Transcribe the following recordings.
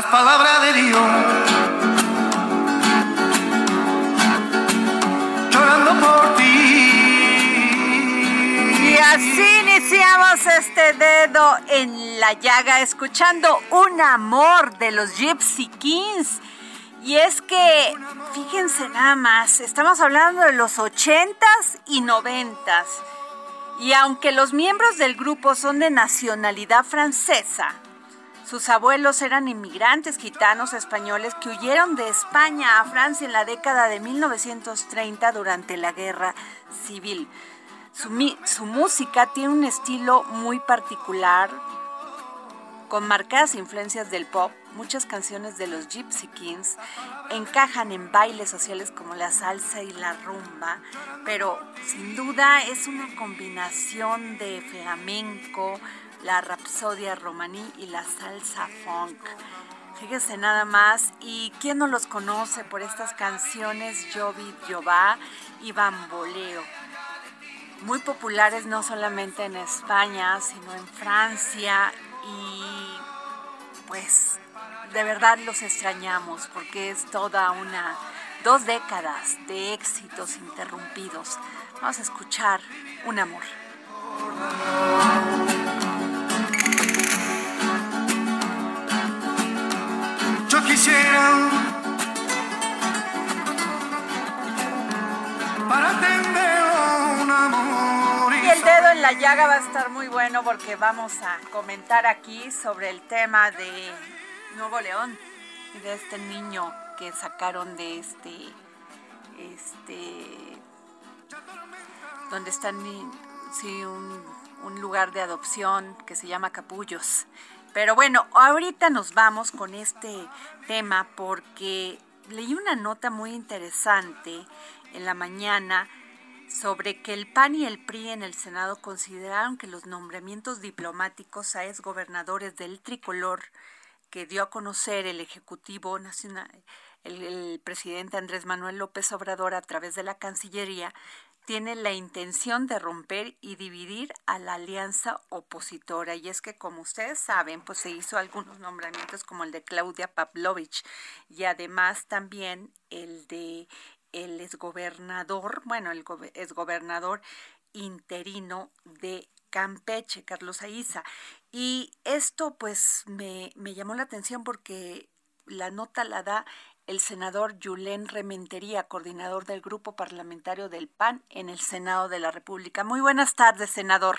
Las de Dios. llorando por ti. Y así iniciamos este dedo en la llaga, escuchando Un amor de los Gypsy Kings. Y es que, fíjense nada más, estamos hablando de los 80s y 90s. Y aunque los miembros del grupo son de nacionalidad francesa, sus abuelos eran inmigrantes gitanos españoles que huyeron de España a Francia en la década de 1930 durante la Guerra Civil. Su, su música tiene un estilo muy particular, con marcadas influencias del pop. Muchas canciones de los Gypsy Kings encajan en bailes sociales como la salsa y la rumba, pero sin duda es una combinación de flamenco, la rapsodia romaní y la salsa funk. Fíjese nada más, y quién no los conoce por estas canciones Jovi Jová y Bamboleo muy populares no solamente en España, sino en Francia y pues de verdad los extrañamos porque es toda una dos décadas de éxitos interrumpidos. Vamos a escuchar Un amor. Para un amor Y el dedo en la llaga va a estar muy bueno porque vamos a comentar aquí sobre el tema de Nuevo León y de este niño que sacaron de este este donde está ni- sí, un, un lugar de adopción que se llama Capullos. Pero bueno, ahorita nos vamos con este tema porque leí una nota muy interesante en la mañana sobre que el PAN y el PRI en el Senado consideraron que los nombramientos diplomáticos a exgobernadores del tricolor que dio a conocer el Ejecutivo Nacional, el, el presidente Andrés Manuel López Obrador a través de la Cancillería, tiene la intención de romper y dividir a la alianza opositora. Y es que, como ustedes saben, pues se hizo algunos nombramientos como el de Claudia Pavlovich y además también el de el exgobernador, bueno, el gobe- exgobernador interino de Campeche, Carlos Aiza. Y esto pues me, me llamó la atención porque la nota la da el senador Yulén Rementería, coordinador del grupo parlamentario del PAN en el Senado de la República. Muy buenas tardes, senador.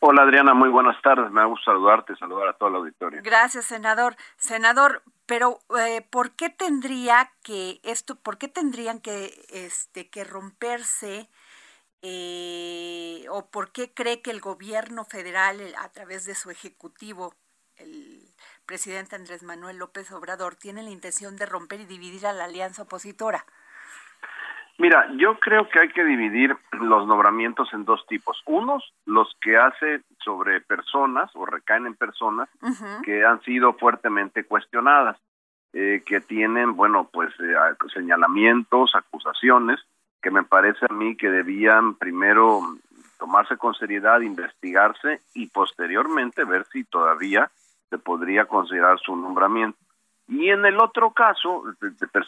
Hola Adriana, muy buenas tardes. Me gusta saludarte, saludar a toda la auditoria. Gracias, senador. Senador, pero eh, ¿por qué tendría que esto, por qué tendrían que este que romperse eh, o por qué cree que el gobierno federal a través de su ejecutivo, el presidente Andrés Manuel López Obrador tiene la intención de romper y dividir a la alianza opositora. Mira, yo creo que hay que dividir los nombramientos en dos tipos. Unos, los que hace sobre personas o recaen en personas que han sido fuertemente cuestionadas, eh, que tienen, bueno, pues eh, señalamientos, acusaciones, que me parece a mí que debían primero tomarse con seriedad, investigarse y posteriormente ver si todavía se podría considerar su nombramiento. Y en el otro caso,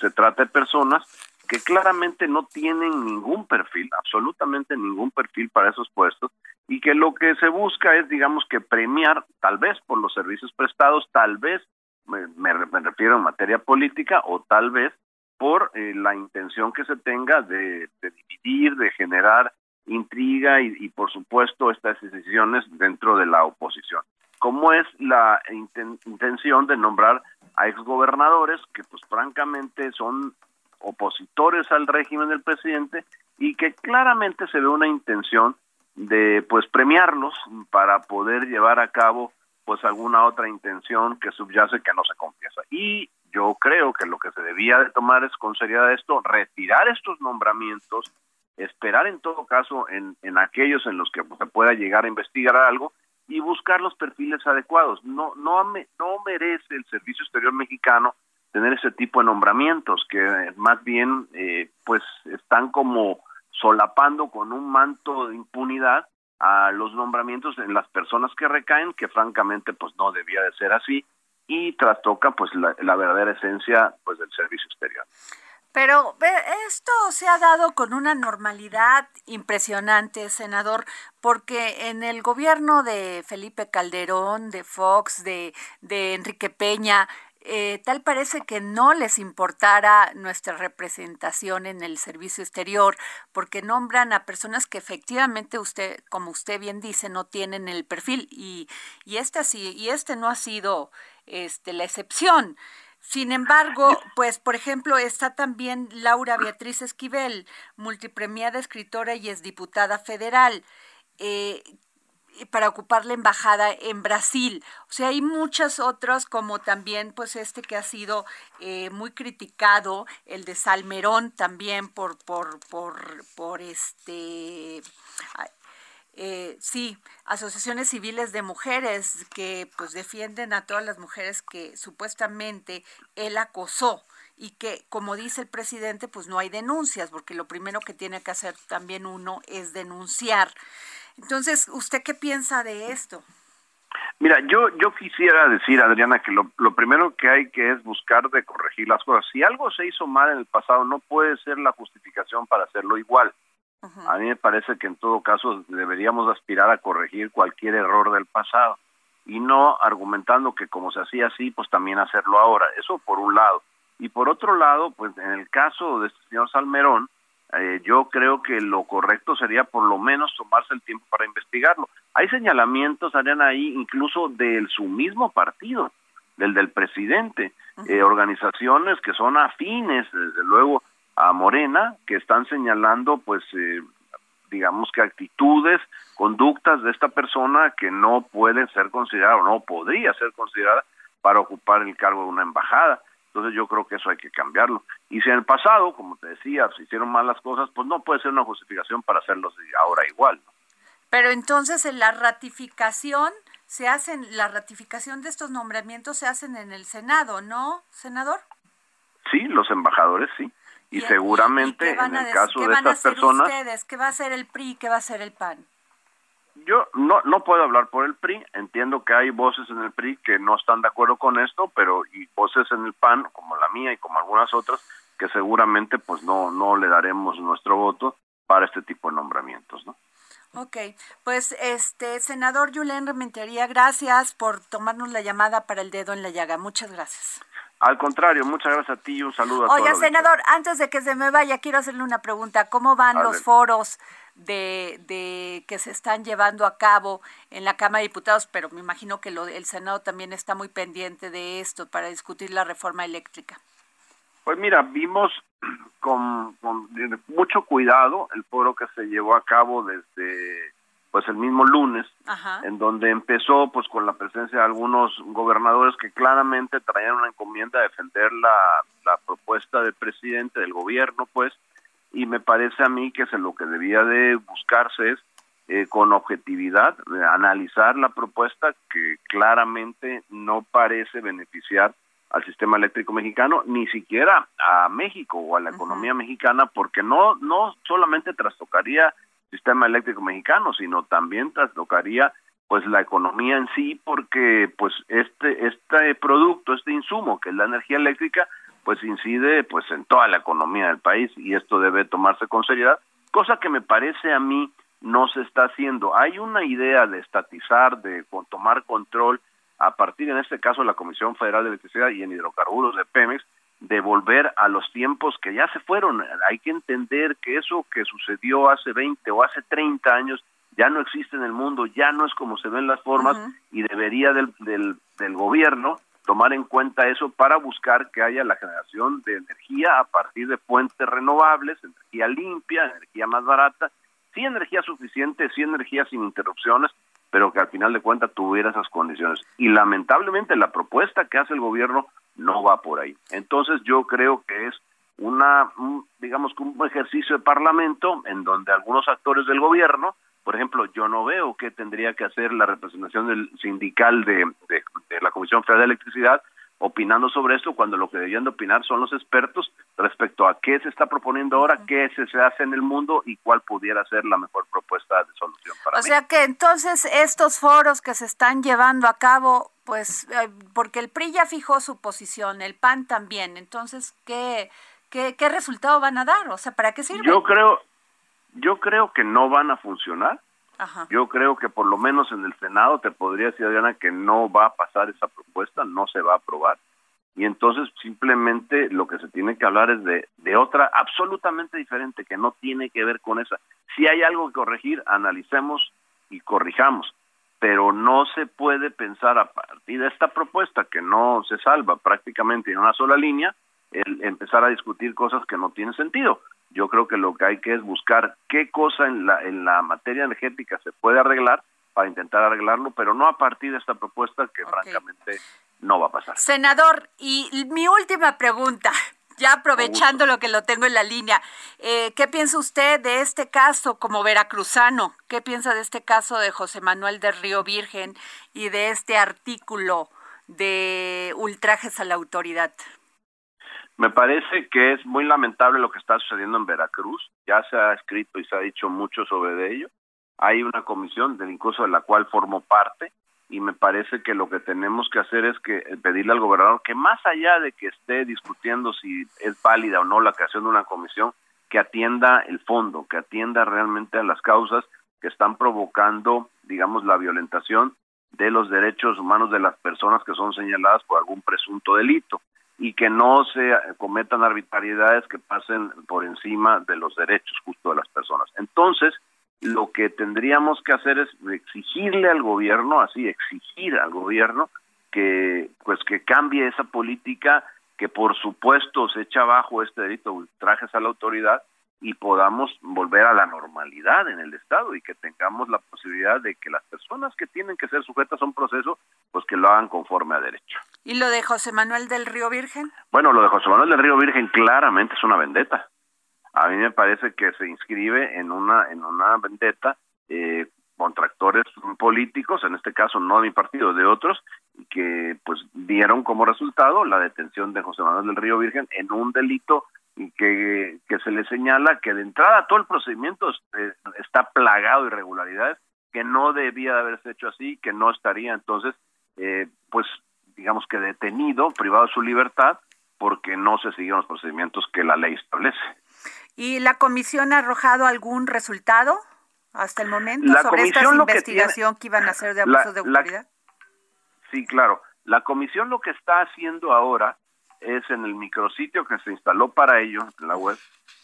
se trata de personas que claramente no tienen ningún perfil, absolutamente ningún perfil para esos puestos, y que lo que se busca es, digamos, que premiar, tal vez por los servicios prestados, tal vez, me, refiero en materia política, o tal vez por eh, la intención que se tenga de, dividir, de generar intriga y, por supuesto, estas decisiones dentro de la oposición. Como es la intención de nombrar a exgobernadores que, pues, francamente son opositores al régimen del presidente y que claramente se ve una intención de pues premiarlos para poder llevar a cabo pues alguna otra intención que subyace que no se confiesa. Y yo creo que lo que se debía de tomar es con seriedad esto, retirar estos nombramientos, esperar en todo caso en, en aquellos en los que se pueda llegar a investigar algo y buscar los perfiles adecuados. No, no, no merece el Servicio Exterior Mexicano tener ese tipo de nombramientos que más bien eh, pues están como solapando con un manto de impunidad a los nombramientos en las personas que recaen que francamente pues no debía de ser así y trastoca pues la, la verdadera esencia pues del servicio exterior. Pero esto se ha dado con una normalidad impresionante, senador, porque en el gobierno de Felipe Calderón, de Fox, de, de Enrique Peña, eh, tal parece que no les importara nuestra representación en el servicio exterior, porque nombran a personas que efectivamente usted, como usted bien dice, no tienen el perfil y, y este sí, y este no ha sido este, la excepción. Sin embargo, pues por ejemplo está también Laura Beatriz Esquivel, multipremiada escritora y es diputada federal. Eh, para ocupar la embajada en Brasil. O sea, hay muchas otras, como también, pues este que ha sido eh, muy criticado, el de Salmerón también por, por, por, por este, eh, sí, asociaciones civiles de mujeres que pues defienden a todas las mujeres que supuestamente él acosó y que, como dice el presidente, pues no hay denuncias, porque lo primero que tiene que hacer también uno es denunciar. Entonces, ¿usted qué piensa de esto? Mira, yo yo quisiera decir, Adriana, que lo, lo primero que hay que es buscar de corregir las cosas. Si algo se hizo mal en el pasado, no puede ser la justificación para hacerlo igual. A mí me parece que en todo caso deberíamos aspirar a corregir cualquier error del pasado y no argumentando que como se hacía así, pues también hacerlo ahora. Eso por un lado. Y por otro lado, pues en el caso de este señor Salmerón, eh, yo creo que lo correcto sería por lo menos tomarse el tiempo para investigarlo. Hay señalamientos, Ariana, ahí incluso de su mismo partido, del del presidente, eh, organizaciones que son afines, desde luego, a Morena, que están señalando, pues, eh, digamos que actitudes, conductas de esta persona que no pueden ser consideradas o no podría ser considerada para ocupar el cargo de una embajada. Entonces yo creo que eso hay que cambiarlo. Y si en el pasado, como te decía, se hicieron mal las cosas, pues no puede ser una justificación para hacerlos ahora igual. Pero entonces en la ratificación se hacen, la ratificación de estos nombramientos se hacen en el Senado, ¿no, senador? Sí, los embajadores sí. Y, seguramente en el caso de estas personas... Ustedes? ¿Qué va a hacer el PRI? ¿Qué va a hacer el PAN? yo no no puedo hablar por el PRI, entiendo que hay voces en el PRI que no están de acuerdo con esto, pero y voces en el PAN como la mía y como algunas otras que seguramente pues no no le daremos nuestro voto para este tipo de nombramientos, ¿no? Ok, pues este senador Julen Rementería, gracias por tomarnos la llamada para el dedo en la llaga. Muchas gracias. Al contrario, muchas gracias a ti y un saludo a Oiga, senador, antes de que se me vaya, quiero hacerle una pregunta. ¿Cómo van los foros de, de, que se están llevando a cabo en la Cámara de Diputados? Pero me imagino que lo, el Senado también está muy pendiente de esto para discutir la reforma eléctrica. Pues mira, vimos con, con mucho cuidado el foro que se llevó a cabo desde pues el mismo lunes, Ajá. en donde empezó pues con la presencia de algunos gobernadores que claramente traían una encomienda a defender la, la propuesta del presidente del gobierno, pues, y me parece a mí que es lo que debía de buscarse es eh, con objetividad eh, analizar la propuesta que claramente no parece beneficiar al sistema eléctrico mexicano, ni siquiera a México o a la economía mexicana, porque no, no solamente trastocaría sistema eléctrico mexicano, sino también trastocaría pues la economía en sí, porque pues este, este producto, este insumo que es la energía eléctrica, pues incide pues en toda la economía del país y esto debe tomarse con seriedad, cosa que me parece a mí no se está haciendo. Hay una idea de estatizar, de tomar control a partir, en este caso, de la Comisión Federal de Electricidad y en hidrocarburos de Pemex, de volver a los tiempos que ya se fueron. Hay que entender que eso que sucedió hace 20 o hace 30 años ya no existe en el mundo, ya no es como se ven las formas y debería del, del, del gobierno tomar en cuenta eso para buscar que haya la generación de energía a partir de fuentes renovables, energía limpia, energía más barata, sí energía suficiente, sí energía sin interrupciones, pero que al final de cuentas tuviera esas condiciones. Y lamentablemente la propuesta que hace el gobierno no va por ahí. Entonces yo creo que es una, un, digamos que un ejercicio de parlamento en donde algunos actores del gobierno, por ejemplo, yo no veo qué tendría que hacer la representación del sindical de, de la Comisión Federal de Electricidad opinando sobre esto cuando lo que deberían de opinar son los expertos respecto a qué se está proponiendo ahora, qué se, se hace en el mundo y cuál pudiera ser la mejor propuesta de solución para O sea que entonces estos foros que se están llevando a cabo, pues, eh, porque el PRI ya fijó su posición, el PAN también, entonces, ¿qué, qué, qué resultado van a dar? O sea, ¿para qué sirve? Yo creo, yo creo que no van a funcionar. Yo creo que por lo menos en el Senado te podría decir, Adriana, que no va a pasar esa propuesta, no se va a aprobar. Y entonces simplemente lo que se tiene que hablar es de, de otra absolutamente diferente, que no tiene que ver con esa. Si hay algo que corregir, analicemos y corrijamos, pero no se puede pensar a partir de esta propuesta que no se salva prácticamente en una sola línea, el empezar a discutir cosas que no tienen sentido. Yo creo que lo que hay que es buscar qué cosa en la, en la materia energética se puede arreglar para intentar arreglarlo, pero no a partir de esta propuesta que francamente no va a pasar. Senador, y mi última pregunta, ya aprovechando lo que lo tengo en la línea, eh, ¿qué piensa usted de este caso como veracruzano? ¿Qué piensa de este caso de José Manuel del Río Virgen y de este artículo de ultrajes a la autoridad? Me parece que es muy lamentable lo que está sucediendo en Veracruz. Ya se ha escrito y se ha dicho mucho sobre ello. Hay una comisión del incluso de la cual formo parte y me parece que lo que tenemos que hacer es que pedirle al gobernador que más allá de que esté discutiendo si es válida o no la creación de una comisión, que atienda el fondo, que atienda realmente a las causas que están provocando, digamos, la violentación de los derechos humanos de las personas que son señaladas por algún presunto delito y que no se cometan arbitrariedades que pasen por encima de los derechos justo de las personas. Entonces, lo que tendríamos que hacer es exigirle al gobierno, así exigir al gobierno que pues que cambie esa política que por supuesto se echa abajo este delito de ultrajes a la autoridad y podamos volver a la normalidad en el Estado y que tengamos la posibilidad de que las personas que tienen que ser sujetas a un proceso, pues que lo hagan conforme a derecho. ¿Y lo de José Manuel del Río Virgen? Bueno, lo de José Manuel del Río Virgen claramente es una vendetta. A mí me parece que se inscribe en una en una vendetta eh, contra actores políticos, en este caso no de mi partido, de otros, que pues dieron como resultado la detención de José Manuel del Río Virgen en un delito que, que se le señala que de entrada todo el procedimiento eh, está plagado de irregularidades, que no debía de haberse hecho así, que no estaría entonces, eh, pues digamos que detenido, privado de su libertad, porque no se siguieron los procedimientos que la ley establece. ¿Y la comisión ha arrojado algún resultado hasta el momento La sobre esta que investigación que, iban a hacer de la- abusos de la- autoridad? Sí, claro. La comisión lo que está haciendo ahora es en el micrositio que se instaló para ello, en la web,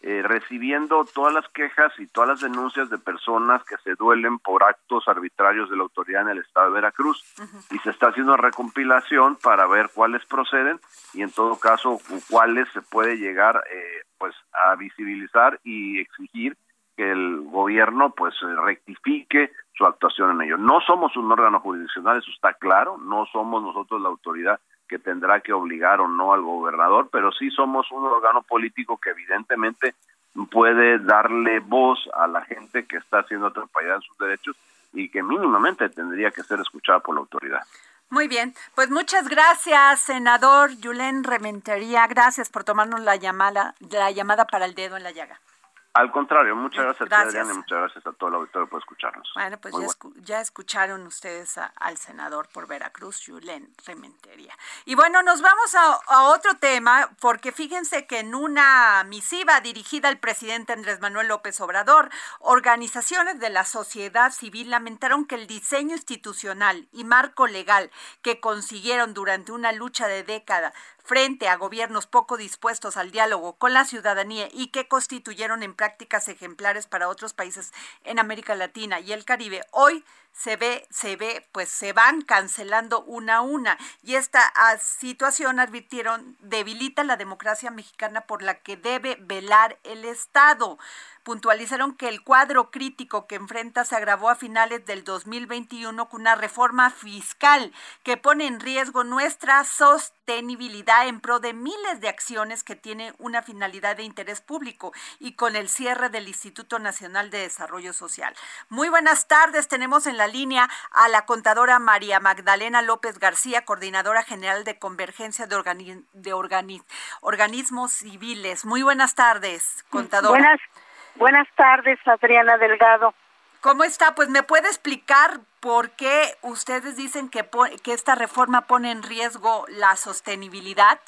eh, recibiendo todas las quejas y todas las denuncias de personas que se duelen por actos arbitrarios de la autoridad en el estado de Veracruz. Y se está haciendo una recompilación para ver cuáles proceden y en todo caso cuáles se puede llegar eh, pues a visibilizar y exigir que el gobierno pues eh, rectifique su actuación en ello. No somos un órgano jurisdiccional, eso está claro, no somos nosotros la autoridad que tendrá que obligar o no al gobernador, pero sí somos un órgano político que evidentemente puede darle voz a la gente que está siendo atrapallada en sus derechos y que mínimamente tendría que ser escuchada por la autoridad. Muy bien, pues muchas gracias, senador Yulen Rementería. Gracias por tomarnos la llamada, la llamada para el dedo en la llaga. Al contrario, muchas gracias, a Adriana, y muchas gracias a todo el auditorio por escucharnos. Bueno, pues ya, escucharon ustedes al senador por Veracruz, Julen Rementería. Y bueno, nos vamos a, otro tema, porque fíjense que en una misiva dirigida al presidente Andrés Manuel López Obrador, organizaciones de la sociedad civil lamentaron que el diseño institucional y marco legal que consiguieron durante una lucha de década frente a gobiernos poco dispuestos al diálogo con la ciudadanía y que constituyeron en prácticas ejemplares para otros países en América Latina y el Caribe, hoy se ve, se ve, pues se van cancelando una a una. Y esta ah, situación, advirtieron, debilita la democracia mexicana por la que debe velar el Estado puntualizaron que el cuadro crítico que enfrenta se agravó a finales del 2021 con una reforma fiscal que pone en riesgo nuestra sostenibilidad en pro de miles de acciones que tienen una finalidad de interés público y con el cierre del Instituto Nacional de Desarrollo Social. Muy buenas tardes, tenemos en la línea a la contadora María Magdalena López García, coordinadora general de Convergencia de, de Organismos Civiles. Muy buenas tardes, contadora. Buenas Buenas tardes, Adriana Delgado. ¿Cómo está? Pues me puede explicar por qué ustedes dicen que, que esta reforma pone en riesgo la sostenibilidad.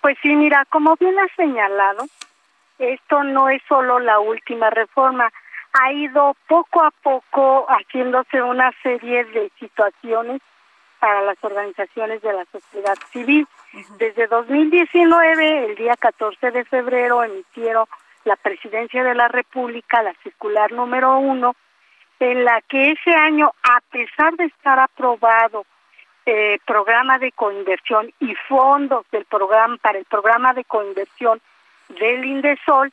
Pues sí, mira, como bien ha señalado, esto no es solo la última reforma, ha ido poco a poco haciéndose una serie de situaciones para las organizaciones de la sociedad civil. Desde 2019, el día 14 de febrero, emitieron la Presidencia de la República, la circular número uno, en la que ese año, a pesar de estar aprobado eh, programa de coinversión y fondos del programa para el programa de coinversión del Indesol,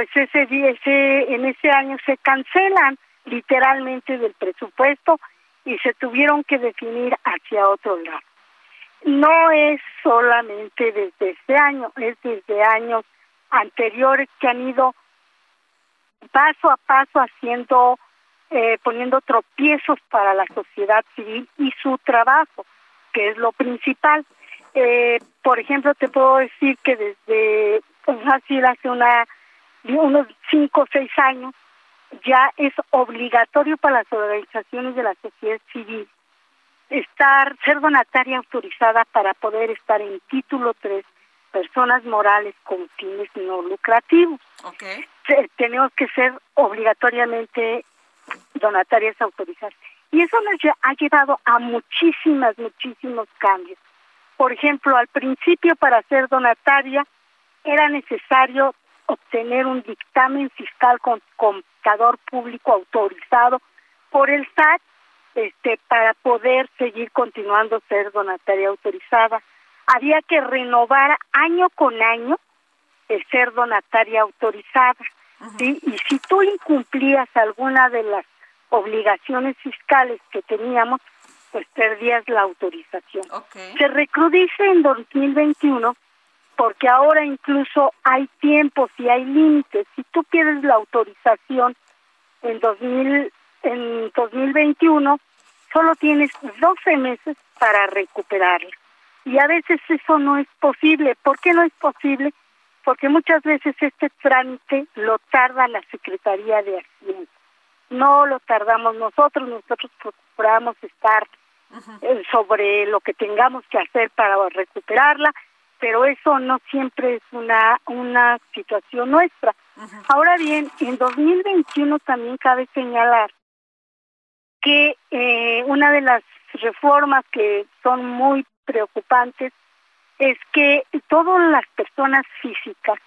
pues ese, ese en ese año se cancelan literalmente del presupuesto y se tuvieron que definir hacia otro lado. No es solamente desde este año, es desde años anteriores que han ido paso a paso haciendo, eh, poniendo tropiezos para la sociedad civil y su trabajo, que es lo principal. Eh, por ejemplo, te puedo decir que desde fácil hace una, unos cinco o seis años, ya es obligatorio para las organizaciones de la sociedad civil estar, ser donataria autorizada para poder estar en título 3 personas morales con fines no lucrativos. Okay. Tenemos que ser obligatoriamente donatarias autorizadas. Y eso nos ha llevado a muchísimas, muchísimos cambios. Por ejemplo, al principio para ser donataria era necesario obtener un dictamen fiscal con contador público autorizado por el SAT este, para poder seguir continuando ser donataria autorizada había que renovar año con año el ser donataria autorizada. Y si tú incumplías alguna de las obligaciones fiscales que teníamos, pues perdías la autorización. Se recrudice en 2021 porque ahora incluso hay tiempos y hay límites. Si tú pierdes la autorización en 2000 en 2021, solo tienes 12 meses para recuperarla y a veces eso no es posible. ¿Por qué no es posible? Porque muchas veces este trámite lo tarda la Secretaría de Hacienda. No lo tardamos nosotros, nosotros procuramos estar eh, sobre lo que tengamos que hacer para recuperarla, pero eso no siempre es una, una situación nuestra. Ahora bien, en 2021 también cabe señalar que eh, una de las reformas que son muy preocupantes es que todas las personas físicas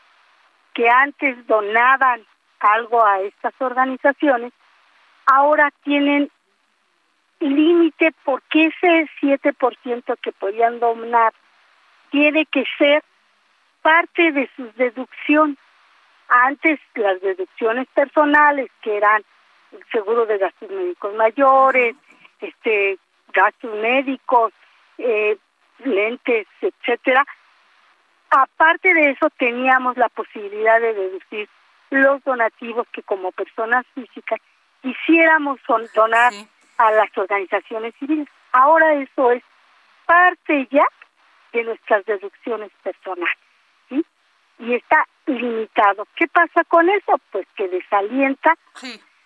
que antes donaban algo a estas organizaciones, ahora tienen límite porque ese 7% que podían donar tiene que ser parte de su deducción. Antes las deducciones personales, que eran seguro de gastos médicos mayores, este gastos médicos, eh, lentes, etcétera. Aparte de eso, teníamos la posibilidad de deducir los donativos que como personas físicas quisiéramos donar a las organizaciones civiles. Ahora eso es parte ya de nuestras deducciones personales, ¿sí? Y está limitado. ¿Qué pasa con eso? Pues que desalienta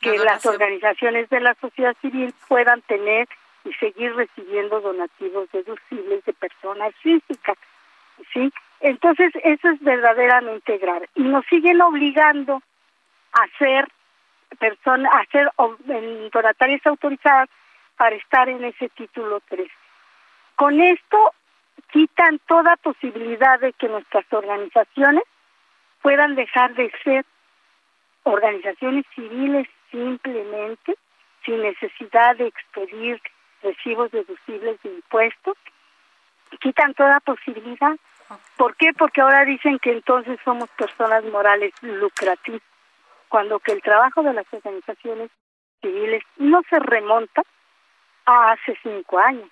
que las organizaciones de la sociedad civil puedan tener y seguir recibiendo donativos deducibles de personas físicas, ¿sí? Entonces, eso es verdaderamente grave. Y nos siguen obligando a ser personas, a ser donatarias autorizadas para estar en ese título 3. Con esto quitan toda posibilidad de que nuestras organizaciones puedan dejar de ser organizaciones civiles simplemente sin necesidad de expedir recibos deducibles de impuestos, quitan toda posibilidad. ¿Por qué? Porque ahora dicen que entonces somos personas morales lucrativas, cuando que el trabajo de las organizaciones civiles no se remonta a hace cinco años.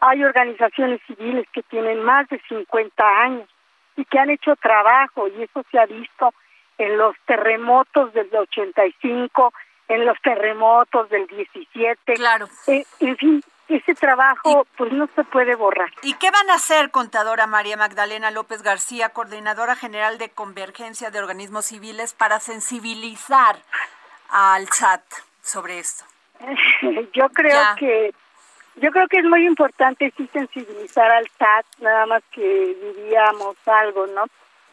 Hay organizaciones civiles que tienen más de 50 años y que han hecho trabajo y eso se ha visto en los terremotos del 85, en los terremotos del 17. Claro. Eh, en fin, ese trabajo pues no se puede borrar. ¿Y qué van a hacer, contadora María Magdalena López García, coordinadora general de Convergencia de Organismos Civiles, para sensibilizar al SAT sobre esto? Yo creo que yo creo que es muy importante sí sensibilizar al SAT, nada más que diríamos algo, ¿no?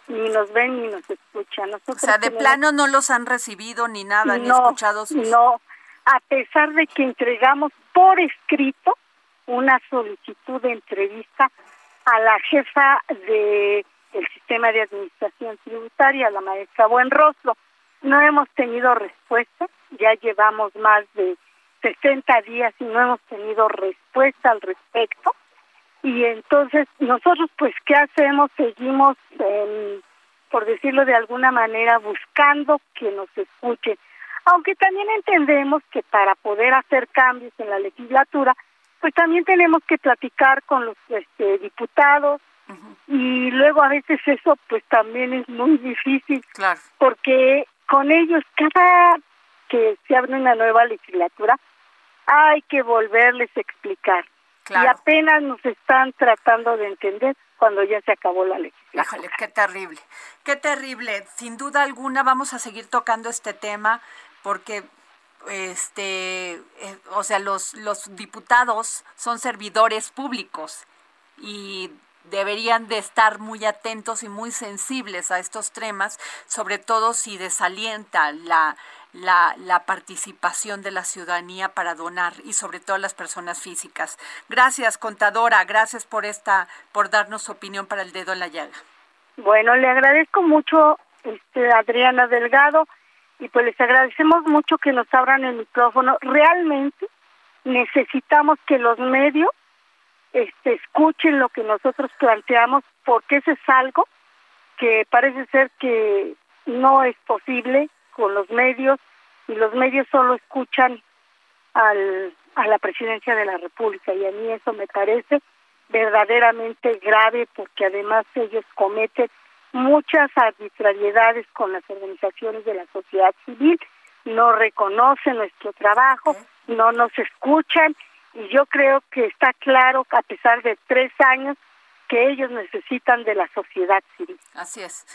Ni nos ven ni nos escuchan. o sea, de plano no los han recibido ni nada, ni escuchado sus... No, a pesar de que entregamos por escrito una solicitud de entrevista a la jefa de el sistema de administración tributaria, la maestra Buenrostro. No hemos tenido respuesta, ya llevamos más de 60 días y no hemos tenido respuesta al respecto. Y entonces nosotros pues ¿qué hacemos? Seguimos, por decirlo de alguna manera, buscando que nos escuchen aunque también entendemos que para poder hacer cambios en la legislatura, pues también tenemos que platicar con los este, diputados y luego a veces eso pues también es muy difícil claro. porque con ellos cada que se abre una nueva legislatura hay que volverles a explicar y apenas nos están tratando de entender cuando ya se acabó la legislatura. Híjole, qué terrible, qué terrible. Sin duda alguna vamos a seguir tocando este tema porque este, eh, o sea, los, los diputados son servidores públicos y deberían de estar muy atentos y muy sensibles a estos temas, sobre todo si desalienta la, la, la, participación de la ciudadanía para donar y sobre todo las personas físicas. Gracias, contadora, gracias por esta, por darnos su opinión para el dedo en la llaga. Bueno, le agradezco mucho, este, Adriana Delgado y pues les agradecemos mucho que nos abran el micrófono. Realmente necesitamos que los medios este, escuchen lo que nosotros planteamos porque eso es algo que parece ser que no es posible con los medios y los medios solo escuchan al, a la presidencia de la República. Y a mí eso me parece verdaderamente grave porque además ellos cometen muchas arbitrariedades con las organizaciones de la sociedad civil, no reconocen nuestro trabajo, no nos escuchan y yo creo que está claro a pesar de tres años que ellos necesitan de la sociedad civil. Así es.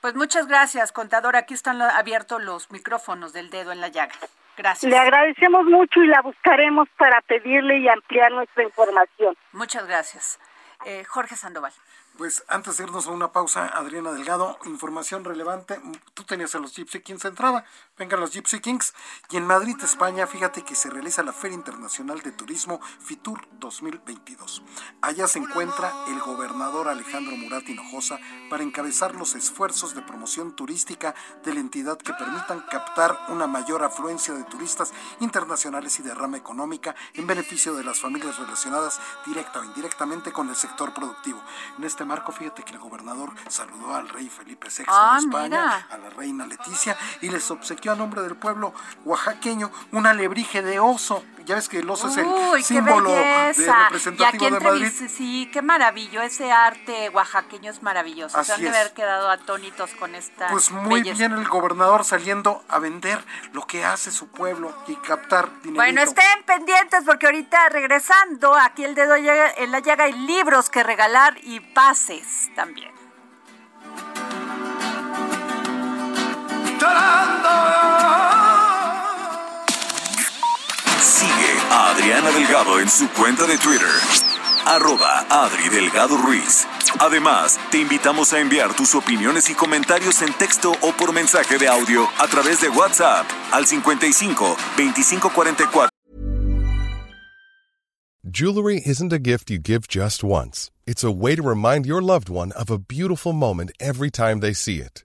Pues muchas gracias, contador. Aquí están abiertos los micrófonos del dedo en la llaga. Gracias. Le agradecemos mucho y la buscaremos para pedirle y ampliar nuestra información. Muchas gracias. Eh, Jorge Sandoval. Pues antes de irnos a una pausa, Adriana Delgado, información relevante. Tú tenías a los Gypsy Kings entrada, vengan los Gypsy Kings. Y en Madrid, España, fíjate que se realiza la Feria Internacional de Turismo FITUR 2022. Allá se encuentra el gobernador Alejandro Murat Hinojosa para encabezar los esfuerzos de promoción turística de la entidad que permitan captar una mayor afluencia de turistas internacionales y derrama económica en beneficio de las familias relacionadas directa o indirectamente con el sector productivo. En este Marco, fíjate que el gobernador saludó al rey Felipe VI Ah, de España, mira. a la reina Leticia, y les obsequió a nombre del pueblo oaxaqueño un alebrije de oso. Ya ves que el oso es el Uy, símbolo de belleza. Y aquí representativo de Madrid. sí, qué maravillo. Ese arte oaxaqueño es maravilloso. Se han de haber quedado atónitos con esta. Pues muy belleza. bien el gobernador saliendo a vender lo que hace su pueblo y captar dinero. Bueno, estén pendientes porque ahorita regresando, aquí el dedo llega- en la llaga hay libros que regalar y pases también. Sigue Adriana Delgado en su cuenta de Twitter, arroba Adri Delgado Ruiz. Además, te invitamos a enviar tus opiniones y comentarios en texto o por mensaje de audio a través de WhatsApp al 55 2544 Jewelry isn't a gift you give just once. It's a way to remind your loved one of a beautiful moment every time they see it.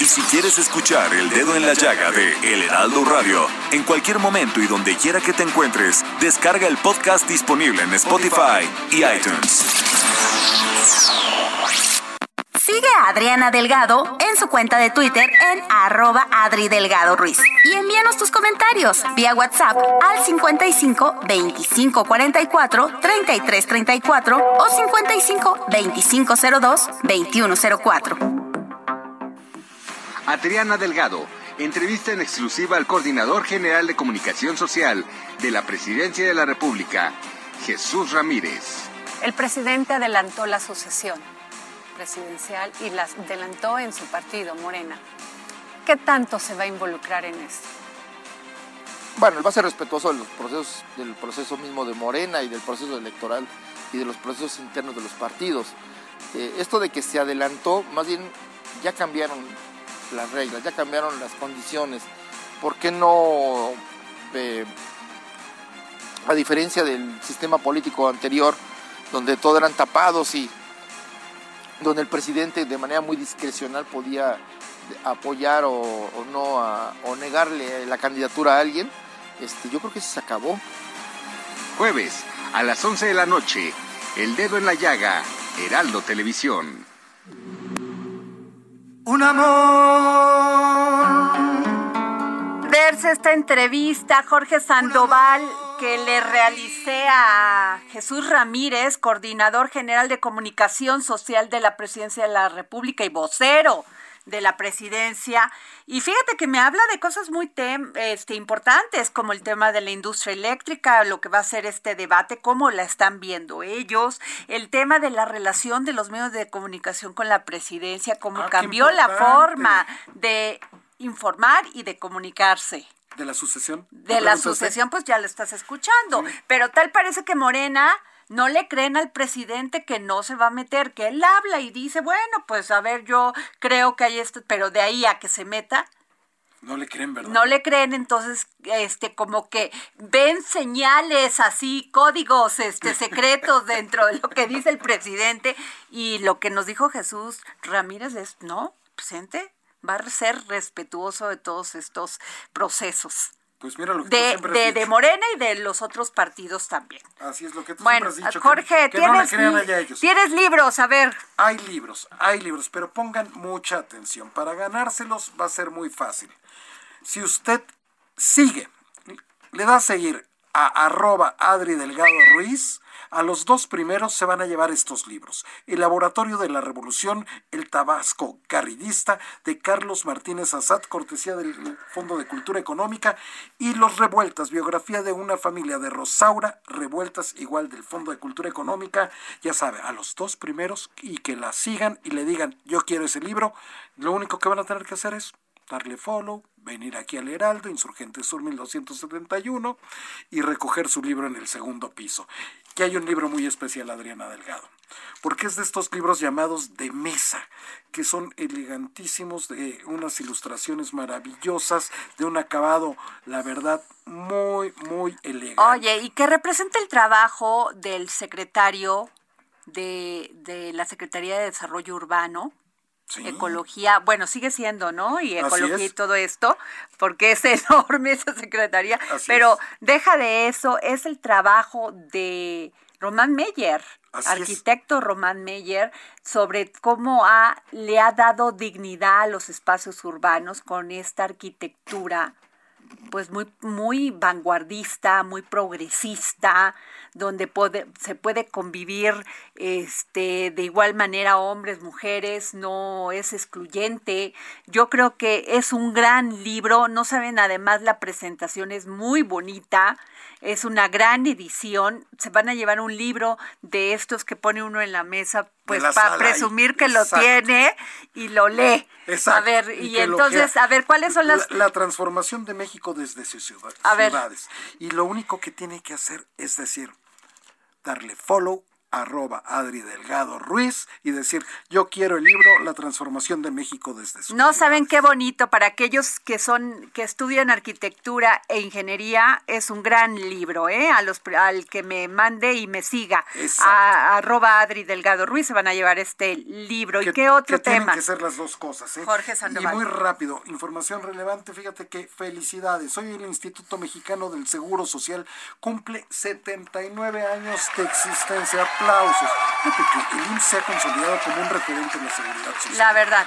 Y si quieres escuchar El Dedo en la Llaga de El Heraldo Radio, en cualquier momento y donde quiera que te encuentres, descarga el podcast disponible en Spotify y iTunes. Sigue a Adriana Delgado en su cuenta de Twitter en arroba Adri Delgado Ruiz. Y envíanos tus comentarios vía WhatsApp al 55 25 44 33 34 o 55 25 02 21 04. Adriana Delgado, entrevista en exclusiva al coordinador general de comunicación social de la Presidencia de la República, Jesús Ramírez. El presidente adelantó la sucesión presidencial y la adelantó en su partido, Morena. ¿Qué tanto se va a involucrar en esto? Bueno, él va a ser respetuoso de los procesos, del proceso mismo de Morena y del proceso electoral y de los procesos internos de los partidos. Eh, esto de que se adelantó, más bien ya cambiaron las reglas, ya cambiaron las condiciones. ¿Por qué no, eh, a diferencia del sistema político anterior, donde todo eran tapados y donde el presidente de manera muy discrecional podía apoyar o, no o negarle la candidatura a alguien, este, yo creo que eso se acabó. Jueves, a las 11 de la noche, El Dedo en la Llaga, Heraldo Televisión. Un amor. Verse esta entrevista, Jorge Sandoval, que le realicé a Jesús Ramírez, coordinador general de comunicación social de la Presidencia de la República y vocero de la presidencia. Y fíjate que me habla de cosas muy tem- este, importantes, como el tema de la industria eléctrica, lo que va a ser este debate, cómo la están viendo ellos, el tema de la relación de los medios de comunicación con la presidencia, cómo Ah, cambió la forma de informar y de comunicarse. De la sucesión. De la sucesión, pues ya lo estás escuchando. Pero tal parece que Morena no le creen al presidente que no se va a meter, que él habla y dice, bueno, pues a ver, yo creo que hay esto, pero de ahí a que se meta, No le creen, ¿verdad? no le creen, entonces, este, como que ven señales así, códigos, este, secretos dentro de lo que dice el presidente y lo que nos dijo Jesús Ramírez es, no, presidente, va a ser respetuoso de todos estos procesos. Pues mira lo que tú De, siempre has de, dicho. de Morena y de los otros partidos también. Así es lo que tú Bueno, siempre has dicho. Jorge, que, que no tienes, li- allá ellos. tienes libros, a ver. Hay libros, hay libros, pero pongan mucha atención. Para ganárselos va a ser muy fácil. Si usted sigue, le da a seguir a arroba Adri Delgado Ruiz, a los dos primeros se van a llevar estos libros. El Laboratorio de la Revolución, el Tabasco Carridista, de Carlos Martínez Azad, cortesía del Fondo de Cultura Económica, y Los Revueltas, biografía de una familia de Rosaura Revueltas, igual del Fondo de Cultura Económica, ya sabe, a los dos primeros y que la sigan y le digan, yo quiero ese libro, lo único que van a tener que hacer es darle follow, venir aquí al Heraldo, Insurgente Sur 1271, y recoger su libro en el segundo piso. Que hay un libro muy especial, Adriana Delgado, porque es de estos libros llamados de mesa, que son elegantísimos, de unas ilustraciones maravillosas, de un acabado, la verdad, muy, muy elegante. Oye, y que representa el trabajo del secretario de, de la Secretaría de Desarrollo Urbano, ecología, bueno, sigue siendo, ¿no? Y ecología y todo esto, porque es enorme esa secretaría, pero deja de eso, es el trabajo de Román Meyer, arquitecto Román Meyer, sobre cómo ha, le ha dado dignidad a los espacios urbanos con esta arquitectura pues muy, muy vanguardista, muy progresista, donde se puede convivir este, de igual manera hombres, mujeres, no es excluyente. Yo creo que es un gran libro, no saben, además la presentación es muy bonita, es una gran edición, se van a llevar un libro de estos que pone uno en la mesa pues para presumir que lo tiene y lo lee. A ver, y, entonces, a ver, ¿cuáles son las... La, transformación de México desde sus ciudades. Y lo único que tiene que hacer es decir, darle follow arroba Adri Delgado Ruiz y decir, yo quiero el libro La transformación de México desde su No saben qué bonito, para aquellos que son, que estudian arquitectura e ingeniería, es un gran libro, ¿eh? A los, al que me mande y me siga, a, arroba Adri Delgado Ruiz se van a llevar este libro. ¿Y qué otro tema? Tienen que ser las dos cosas, ¿eh? Jorge Sandoval. Y muy rápido, información relevante, fíjate que felicidades, hoy el Instituto Mexicano del Seguro Social cumple 79 años de existencia aplausos. el IMSS se ha consolidado como un referente en la seguridad social. La verdad.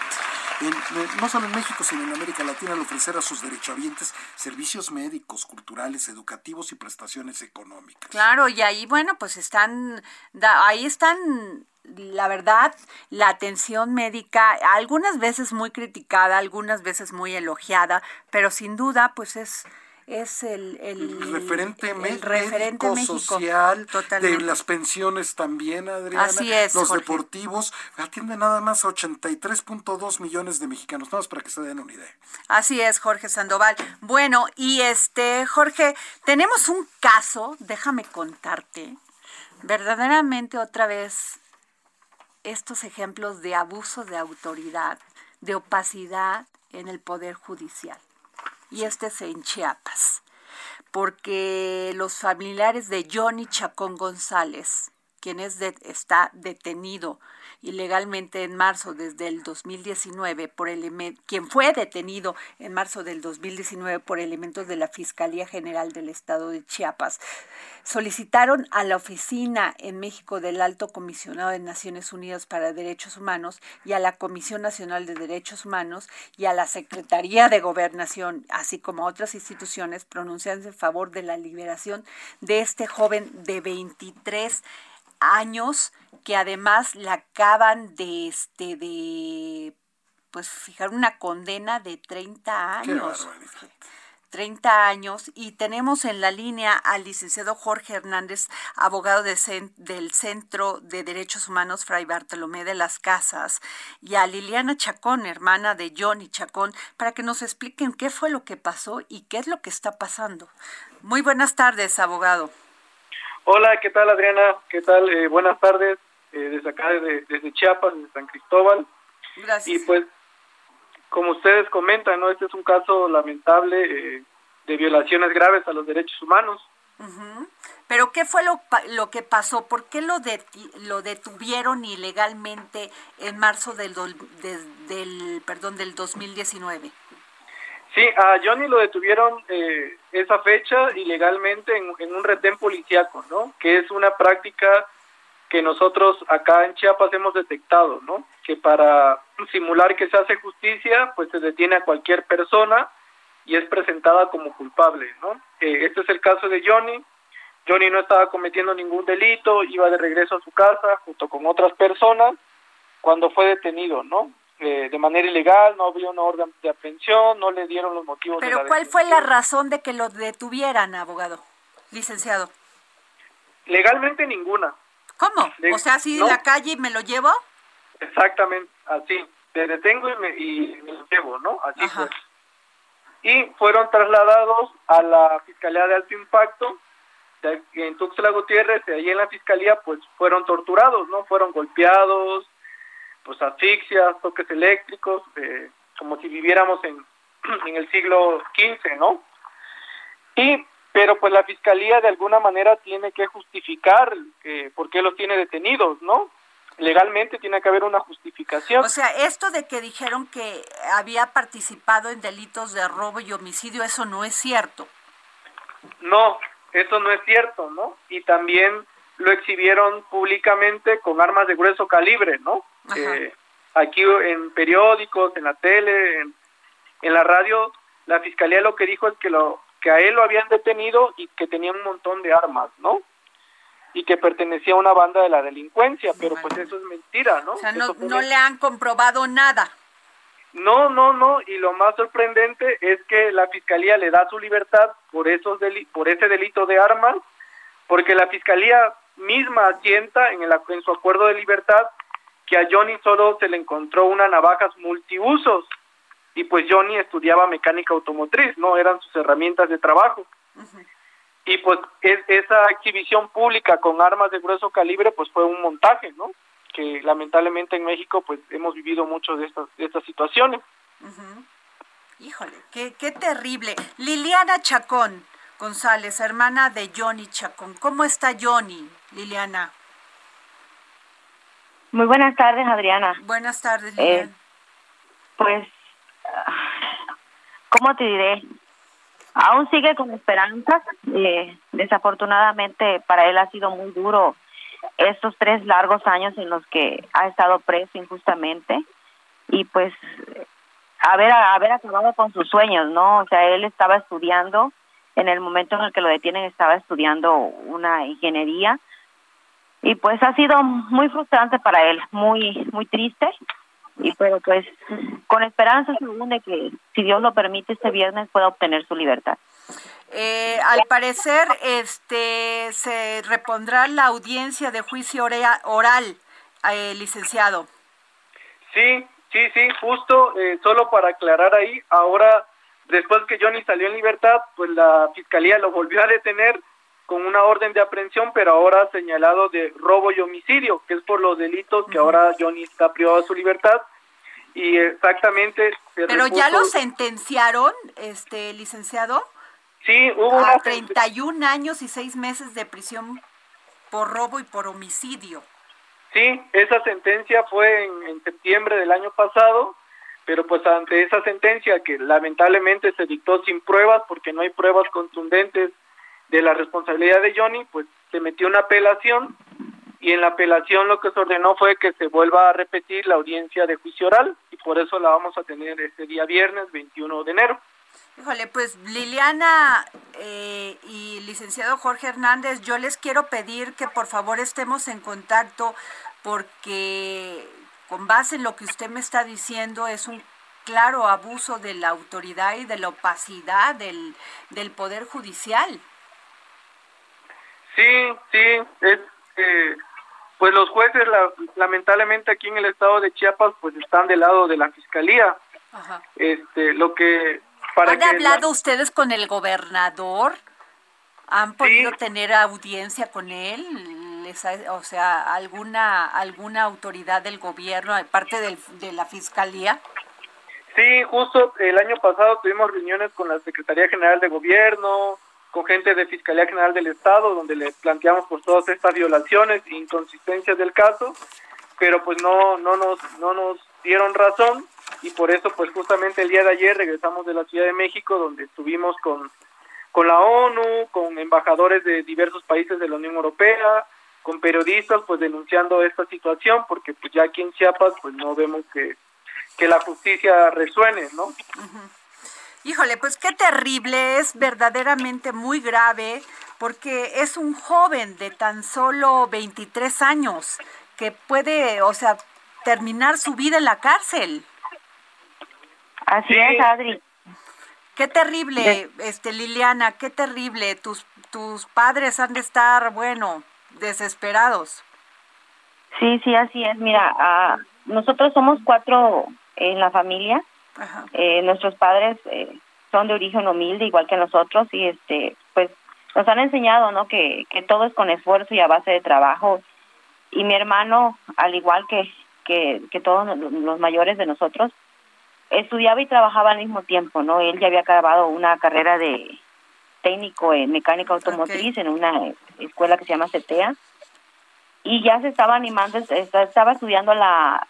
no solo en México, sino en América Latina, al ofrecer a sus derechohabientes servicios médicos, culturales, educativos y prestaciones económicas. Claro, y ahí, bueno, pues están, ahí están la verdad, la atención médica, algunas veces muy criticada, algunas veces muy elogiada, pero sin duda, pues es es el, el, referente, médico, social, de las pensiones también, Adriana. Así es, Los deportivos atienden nada más a 83.2 millones de mexicanos, nada más para que se den una idea. Así es, Jorge Sandoval. Bueno, y este, Jorge, tenemos un caso, déjame contarte, verdaderamente otra vez estos ejemplos de abuso de autoridad, de opacidad en el Poder Judicial y este es en Chiapas, porque los familiares de Johnny Chacón González, quien es está detenido ilegalmente en marzo desde el 2019 por elementos, quien fue detenido en marzo del 2019 por elementos de la Fiscalía General del Estado de Chiapas, solicitaron a la oficina en México del Alto Comisionado de Naciones Unidas para Derechos Humanos y a la Comisión Nacional de Derechos Humanos y a la Secretaría de Gobernación, así como a otras instituciones, pronunciarse en favor de la liberación de este joven de 23 años que además le acaban de este de pues fijar una condena de 30 años. 30 años y tenemos en la línea al licenciado Jorge Hernández, abogado del Centro de Derechos Humanos Fray Bartolomé de las Casas, y a Liliana Chacón, hermana de Johnny Chacón, para que nos expliquen qué fue lo que pasó y qué es lo que está pasando. Muy buenas tardes, abogado. Hola, ¿qué tal Adriana? ¿Qué tal? Eh, buenas tardes, eh, desde acá, desde, desde, Chiapas, desde San Cristóbal. Gracias. Y pues, como ustedes comentan, ¿no? Este es un caso lamentable eh, de violaciones graves a los derechos humanos. Pero ¿qué fue lo, lo que pasó? ¿Por qué lo, lo detuvieron ilegalmente en marzo del, del, perdón, del 2019? Sí, a Johnny lo detuvieron eh, esa fecha ilegalmente en, un retén policíaco, ¿no? Que es una práctica que nosotros acá en Chiapas hemos detectado, ¿no? Que para simular que se hace justicia, pues se detiene a cualquier persona y es presentada como culpable, ¿no? Eh, este es el caso de Johnny. Johnny no estaba cometiendo ningún delito, iba de regreso a su casa junto con otras personas cuando fue detenido, ¿no? Eh, de manera ilegal, no había una orden de aprehensión, no le dieron los motivos. Pero ¿cuál fue la razón de que lo detuvieran, abogado, licenciado? Legalmente ninguna. ¿Cómo? o sea, así en la calle me lo llevo. Exactamente, así. Te detengo y me, y me lo llevo, ¿no? Así fue. y fueron trasladados a la Fiscalía de Alto Impacto en Tuxtla Gutiérrez y ahí en la Fiscalía pues fueron torturados, ¿no? Fueron golpeados, pues asfixias, toques eléctricos, eh, como si viviéramos en, en el siglo XV, ¿no? Y pero pues la fiscalía de alguna manera tiene que justificar eh, por qué los tiene detenidos, ¿no? Legalmente tiene que haber una justificación. O sea, esto de que dijeron que había participado en delitos de robo y homicidio, eso no es cierto. No, eso no es cierto, ¿no? Y también lo exhibieron públicamente con armas de grueso calibre, ¿no? Eh, aquí en periódicos, en la tele, en, en la radio, la fiscalía lo que dijo es que lo que a él lo habían detenido y que tenía un montón de armas, ¿no? Y que pertenecía a una banda de la delincuencia, pero pues eso es mentira, ¿no? O sea, no, no le han comprobado nada. No, no, no, y lo más sorprendente es que la fiscalía le da su libertad por esos por ese delito de armas, porque la fiscalía misma asienta en, el, en su acuerdo de libertad que a Johnny solo se le encontró una navajas multiusos y pues Johnny estudiaba mecánica automotriz, ¿no? Eran sus herramientas de trabajo. Y pues esa exhibición pública con armas de grueso calibre pues fue un montaje, ¿no? Que lamentablemente en México pues hemos vivido mucho de estas, de estas situaciones. Híjole, qué, qué terrible. Liliana Chacón González, hermana de Johnny Chacón. ¿Cómo está Johnny, Liliana? Muy buenas tardes, Adriana. Buenas tardes. Eh, pues ¿cómo te diré? Aún sigue con esperanzas. Eh, desafortunadamente para él ha sido muy duro estos tres largos años en los que ha estado preso injustamente y pues haber haber acabado con sus sueños, ¿no? O sea, él estaba estudiando en el momento en el que lo detienen estaba estudiando una ingeniería y pues ha sido muy frustrante para él, muy muy triste y pero pues con esperanza según de que si Dios lo permite este viernes pueda obtener su libertad. Eh, al parecer este se repondrá la audiencia de juicio oral, eh, licenciado. Sí, sí, sí, justo, eh, solo para aclarar ahí, ahora después que Johnny salió en libertad, pues la fiscalía lo volvió a detener con una orden de aprehensión, pero ahora señalado de robo y homicidio, que es por los delitos que ahora Johnny está privado de su libertad. Y exactamente... pero ya lo sentenciaron, este licenciado. Sí, hubo a 31 años y 6 meses de prisión por robo y por homicidio. Sí, esa sentencia fue en, en septiembre del año pasado, pero pues ante esa sentencia que lamentablemente se dictó sin pruebas porque no hay pruebas contundentes de la responsabilidad de Johnny, pues se metió una apelación y en la apelación lo que se ordenó fue que se vuelva a repetir la audiencia de juicio oral y por eso la vamos a tener este día viernes 21 de enero. Híjole, pues Liliana eh, y licenciado Jorge Hernández, yo les quiero pedir que por favor estemos en contacto porque con base en lo que usted me está diciendo es un claro abuso de la autoridad y de la opacidad del, del Poder Judicial. Sí, sí, es, eh, pues los jueces lamentablemente aquí en el estado de Chiapas pues están del lado de la fiscalía. Este, lo que para ¿Han hablado ustedes con el gobernador? ¿Han podido tener audiencia con él? o sea, alguna alguna autoridad del gobierno, aparte del, de la fiscalía? Sí, justo el año pasado tuvimos reuniones con la Secretaría General de Gobierno, con gente de Fiscalía General del Estado, donde le planteamos pues todas estas violaciones e inconsistencias del caso, pero pues no, no, nos, no nos dieron razón y por eso pues justamente el día de ayer regresamos de la Ciudad de México, donde estuvimos con, con la ONU, con embajadores de diversos países de la Unión Europea, con periodistas pues denunciando esta situación, porque pues ya aquí en Chiapas pues no vemos que, que la justicia resuene, ¿no? Híjole, pues qué terrible, es verdaderamente muy grave porque es un joven de tan solo 23 años que puede, o sea, terminar su vida en la cárcel. Así es, Adri. Qué terrible, este Liliana, qué terrible. Tus tus padres han de estar, bueno, desesperados. Sí, sí, así es. Mira, ah, nosotros somos cuatro en la familia eh, nuestros padres eh, son de origen humilde igual que nosotros y este pues nos han enseñado no que, que todo es con esfuerzo y a base de trabajo. Y mi hermano al igual que que, que todos los mayores de nosotros estudiaba y trabajaba al mismo tiempo no él ya había acabado una carrera de técnico en mecánica automotriz en una escuela que se llama CETEA y ya se estaba animando estaba estudiando la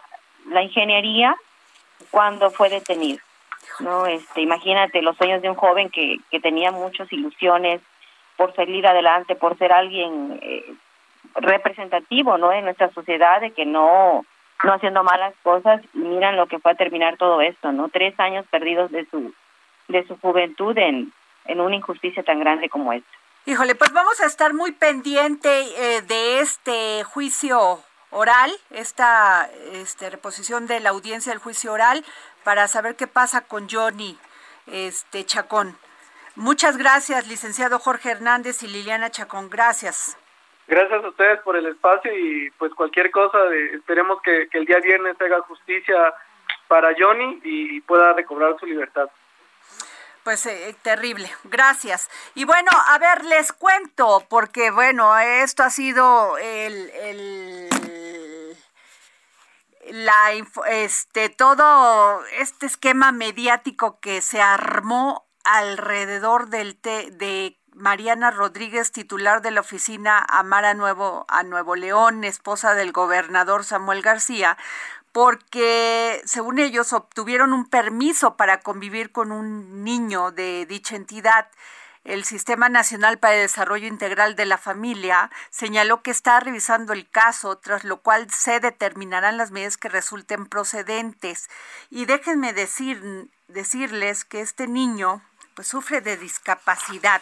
la ingeniería cuando fue detenido no este imagínate los sueños de un joven que, que tenía muchas ilusiones por salir adelante por ser alguien eh, representativo no en nuestra sociedad de que no no haciendo malas cosas y miran lo que fue a terminar todo esto no tres años perdidos de su de su juventud en en una injusticia tan grande como esta. Híjole pues vamos a estar muy pendiente eh, de este juicio oral, esta este, reposición de la audiencia del juicio oral, para saber qué pasa con Johnny este, Chacón. Muchas gracias, licenciado Jorge Hernández y Liliana Chacón. Gracias. Gracias a ustedes por el espacio y pues cualquier cosa, esperemos que, el día viernes haga justicia para Johnny y pueda recobrar su libertad. Pues eh, terrible, gracias. Y bueno, a ver, les cuento, porque bueno, esto ha sido el, el la este todo este esquema mediático que se armó alrededor del de Mariana Rodríguez, titular de la oficina Amara Nuevo a Nuevo León, esposa del gobernador Samuel García, porque según ellos obtuvieron un permiso para convivir con un niño de dicha entidad el Sistema Nacional para el Desarrollo Integral de la Familia señaló que está revisando el caso, tras lo cual se determinarán las medidas que resulten procedentes. Y déjenme decir, decirles que este niño pues sufre de discapacidad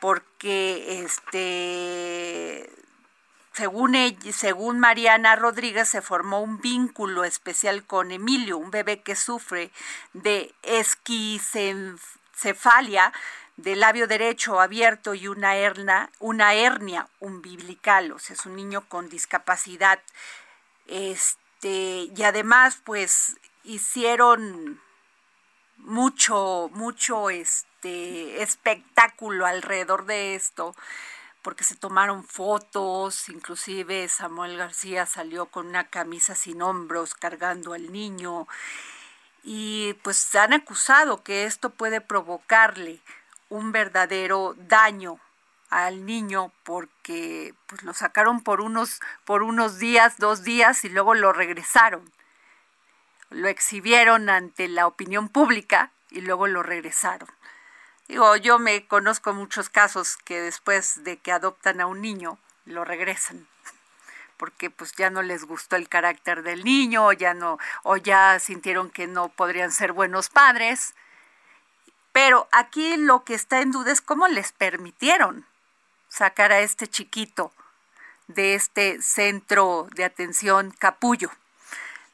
porque este según ella, según Mariana Rodríguez se formó un vínculo especial con Emilio, un bebé que sufre de esquicefalia del labio derecho abierto y una hernia, una hernia umbilical, o sea, es un niño con discapacidad. Este, y además, pues, hicieron mucho, mucho este espectáculo alrededor de esto, porque se tomaron fotos, inclusive Samuel García salió con una camisa sin hombros cargando al niño, y pues han acusado que esto puede provocarle un verdadero daño al niño porque pues lo sacaron por unos por unos días, dos días y luego lo regresaron. Lo exhibieron ante la opinión pública y luego lo regresaron. Digo, yo me conozco muchos casos que después de que adoptan a un niño lo regresan porque pues ya no les gustó el carácter del niño, o ya no o ya sintieron que no podrían ser buenos padres pero aquí lo que está en duda es cómo les permitieron sacar a este chiquito de este centro de atención capullo.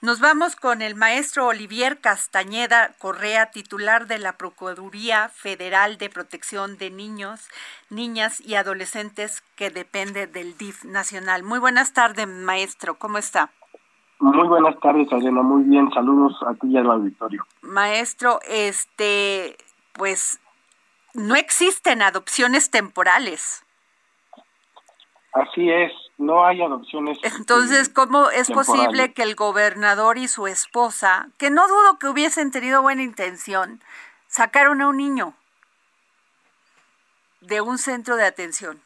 Nos vamos con el maestro Olivier Castañeda Correa, titular de la Procuraduría Federal de Protección de Niños, Niñas y Adolescentes que depende del DIF nacional. Muy buenas tardes, maestro, ¿cómo está? Muy buenas tardes, Adriana, muy bien, saludos a ti y al auditorio. Maestro, este, pues no existen adopciones temporales. Así es, no hay adopciones. Entonces, ¿cómo es posible que el gobernador y su esposa, que no dudo que hubiesen tenido buena intención, sacaron a un niño de un centro de atención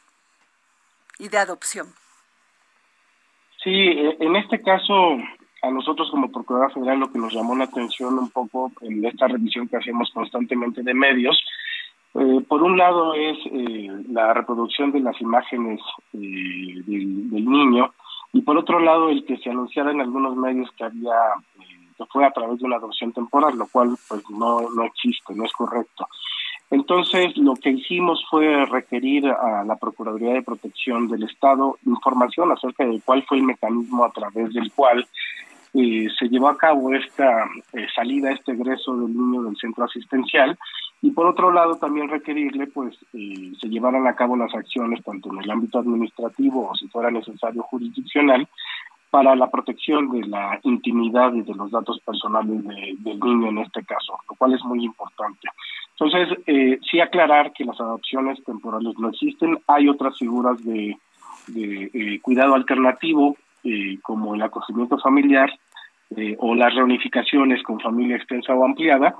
y de adopción? Sí, e, en este caso, a nosotros como Procuradora Federal lo que nos llamó la atención un poco en esta revisión que hacemos constantemente de medios, eh, por un lado es eh, la reproducción de las imágenes eh, del, niño y por otro lado el que se anunciara en algunos medios que había que fue a través de una adopción temporal, lo cual pues no, no existe, no es correcto. Entonces, lo que hicimos fue requerir a la Procuraduría de Protección del Estado información acerca de cuál fue el mecanismo a través del cual eh, se llevó a cabo esta eh, salida, este egreso del niño del centro asistencial y por otro lado también requerirle pues eh, se llevaran a cabo las acciones tanto en el ámbito administrativo o si fuera necesario jurisdiccional para la protección de la intimidad y de los datos personales del niño en este caso, lo cual es muy importante. Entonces, eh, sí aclarar que las adopciones temporales no existen, hay otras figuras de, cuidado alternativo, como el acogimiento familiar eh, o las reunificaciones con familia extensa o ampliada,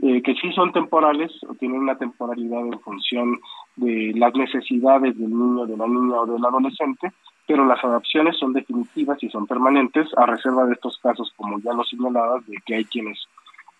que sí son temporales o tienen una temporalidad en función de las necesidades del niño, de la niña o del adolescente, pero las adopciones son definitivas y son permanentes, a reserva de estos casos, como ya lo señalabas, de que hay quienes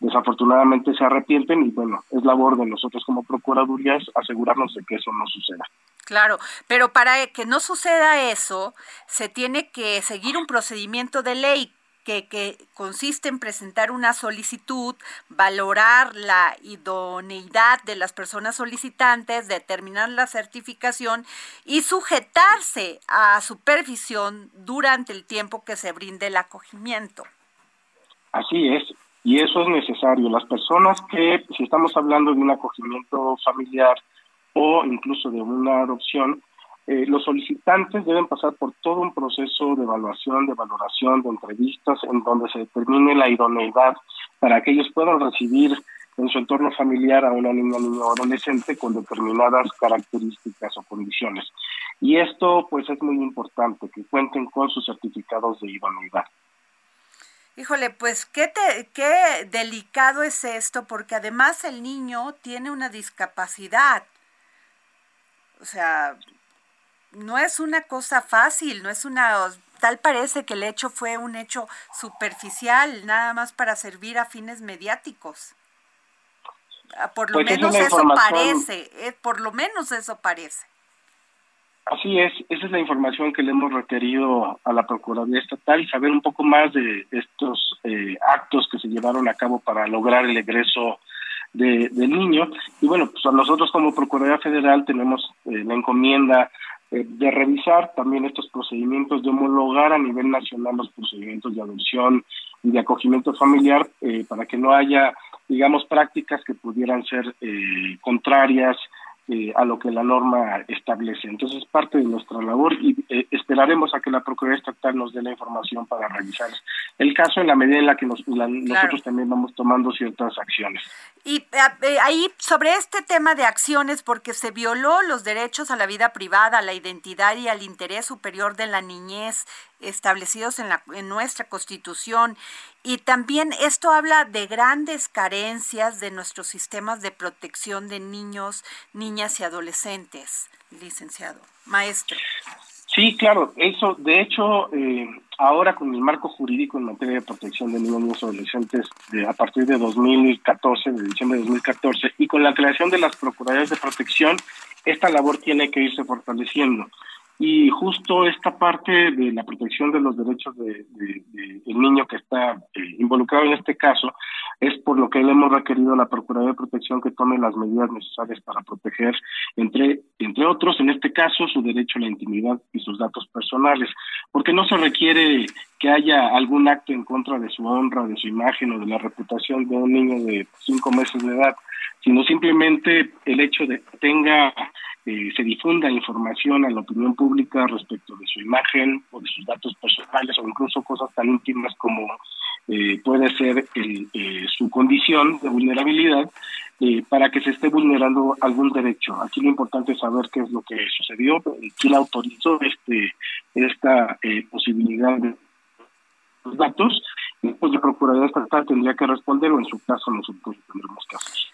desafortunadamente se arrepienten y bueno, es labor de nosotros como Procuradurías asegurarnos de que eso no suceda. Claro, pero para que no suceda eso, se tiene que seguir un procedimiento de ley que, consiste en presentar una solicitud, valorar la idoneidad de las personas solicitantes, determinar la certificación y sujetarse a supervisión durante el tiempo que se brinde el acogimiento. Así es, y eso es necesario. Las personas que, si estamos hablando de un acogimiento familiar o incluso de una adopción, eh, los solicitantes deben pasar por todo un proceso de evaluación, de valoración, de entrevistas, en donde se determine la idoneidad para que ellos puedan recibir en su entorno familiar a una niña, niño o adolescente con determinadas características o condiciones. Y esto, pues, es muy importante, que cuenten con sus certificados de idoneidad. Híjole, pues qué, qué delicado es esto, porque además el niño tiene una discapacidad. O sea, no es una cosa fácil, no es una... Tal parece que el hecho fue un hecho superficial, nada más para servir a fines mediáticos. Ah, por lo pues menos eso parece, eh, por lo menos eso parece. Así es, esa es la información que le hemos requerido a la Procuraduría Estatal saber un poco más de estos eh, actos que se llevaron a cabo para lograr el egreso de, del niño. Y bueno, pues a nosotros como Procuraduría Federal tenemos eh, la encomienda eh, de revisar también estos procedimientos, de homologar a nivel nacional los procedimientos de adopción y de acogimiento familiar eh, para que no haya, digamos, prácticas que pudieran ser eh, contrarias eh, a lo que la norma establece. Entonces, parte de nuestra labor y eh, esperaremos a que la Procuraduría Estatal nos dé la información para revisar el caso en la medida en la que nosotros también vamos tomando ciertas acciones. Y eh, ahí, sobre este tema de acciones, porque se violó los derechos a la vida privada, a la identidad y al interés superior de la niñez establecidos en, la, en nuestra Constitución. Y también esto habla de grandes carencias de nuestros sistemas de protección de niños, niñas y adolescentes, licenciado, maestro. Sí, claro, eso, de hecho, eh, ahora con el marco jurídico en materia de protección de niños y adolescentes de, a partir de 2014, de diciembre de 2014, y con la creación de las Procuradurías de Protección, esta labor tiene que irse fortaleciendo y justo esta parte de la protección de los derechos del de, niño que está eh, involucrado en este caso es por lo que le hemos requerido a la Procuraduría de Protección que tome las medidas necesarias para proteger, entre, entre otros, en este caso, su derecho a la intimidad y sus datos personales, porque no se requiere que haya algún acto en contra de su honra, de su imagen o de la reputación de un niño de cinco meses de edad, sino simplemente el hecho de que tenga eh, se difunda información a la opinión pública respecto de su imagen o de sus datos personales o incluso cosas tan íntimas como eh, puede ser eh, su condición de vulnerabilidad para que se esté vulnerando algún derecho. Aquí lo importante es saber qué es lo que sucedió, quién autorizó este esta posibilidad de los datos, y pues la Procuraduría Estatal tendría que responder o en su caso nosotros tendremos casos.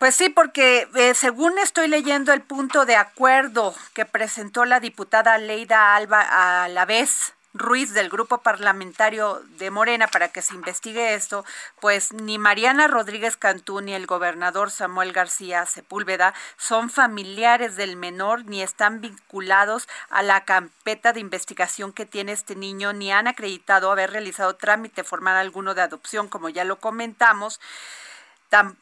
Pues sí, porque eh, según estoy leyendo el punto de acuerdo que presentó la diputada Leida Alba a la vez Ruiz del grupo parlamentario de Morena para que se investigue esto, pues ni Mariana Rodríguez Cantú ni el gobernador Samuel García Sepúlveda son familiares del menor ni están vinculados a la campeta de investigación que tiene este niño ni han acreditado haber realizado trámite formal alguno de adopción, como ya lo comentamos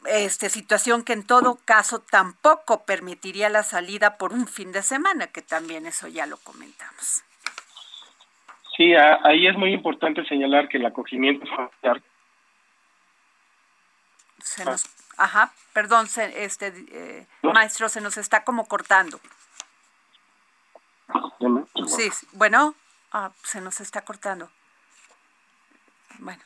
este, situación que en todo caso tampoco permitiría la salida por un fin de semana, que también eso ya lo comentamos. Sí, ahí es muy importante señalar que el acogimiento familiar. Se nos, ajá, perdón, este eh, maestro, se nos está como cortando. Sí, bueno. Ah, se nos está cortando. Bueno,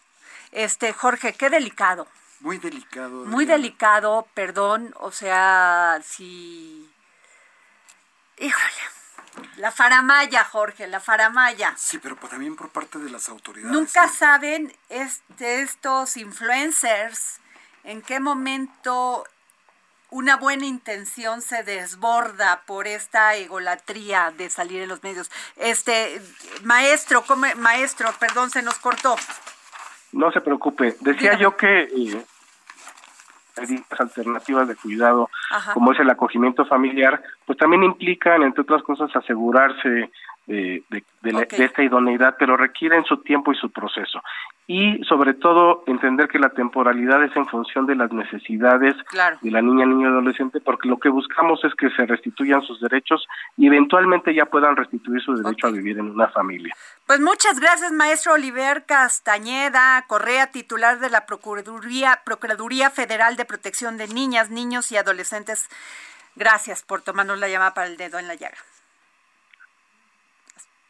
este Jorge, qué delicado. Muy delicado. Muy delicado, perdón, o sea, si... Híjole, la faramaya, Jorge, la faramaya. Sí, pero también por parte de las autoridades. Nunca saben este, estos influencers en qué momento una buena intención se desborda por esta egolatría de salir en los medios. Este maestro, maestro, perdón, se nos cortó. No se preocupe. Decía yo que eh, hay alternativas de cuidado, como es el acogimiento familiar, pues también implican, entre otras cosas, asegurarse de, de, esta idoneidad, pero requieren su tiempo y su proceso. Y sobre todo entender que la temporalidad es en función de las necesidades de la niña, niño y adolescente, porque lo que buscamos es que se restituyan sus derechos y eventualmente ya puedan restituir su derecho a vivir en una familia. Pues muchas gracias, maestro Oliver Castañeda Correa, titular de la Procuraduría, Procuraduría Federal de Protección de Niñas, Niños y Adolescentes. Gracias por tomarnos la llamada para el dedo en la llaga.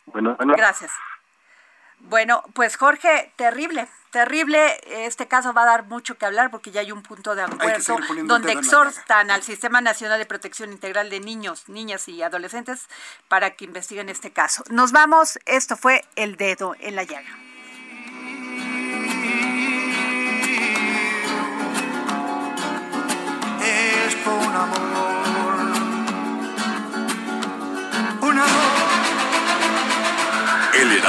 Bueno, Gracias. Bueno, pues Jorge, terrible, terrible. Este caso va a dar mucho que hablar porque ya hay un punto de acuerdo donde exhortan al Sistema Nacional de Protección Integral de Niños, Niñas y Adolescentes para que investiguen este caso. Nos vamos, esto fue El Dedo en la Llaga.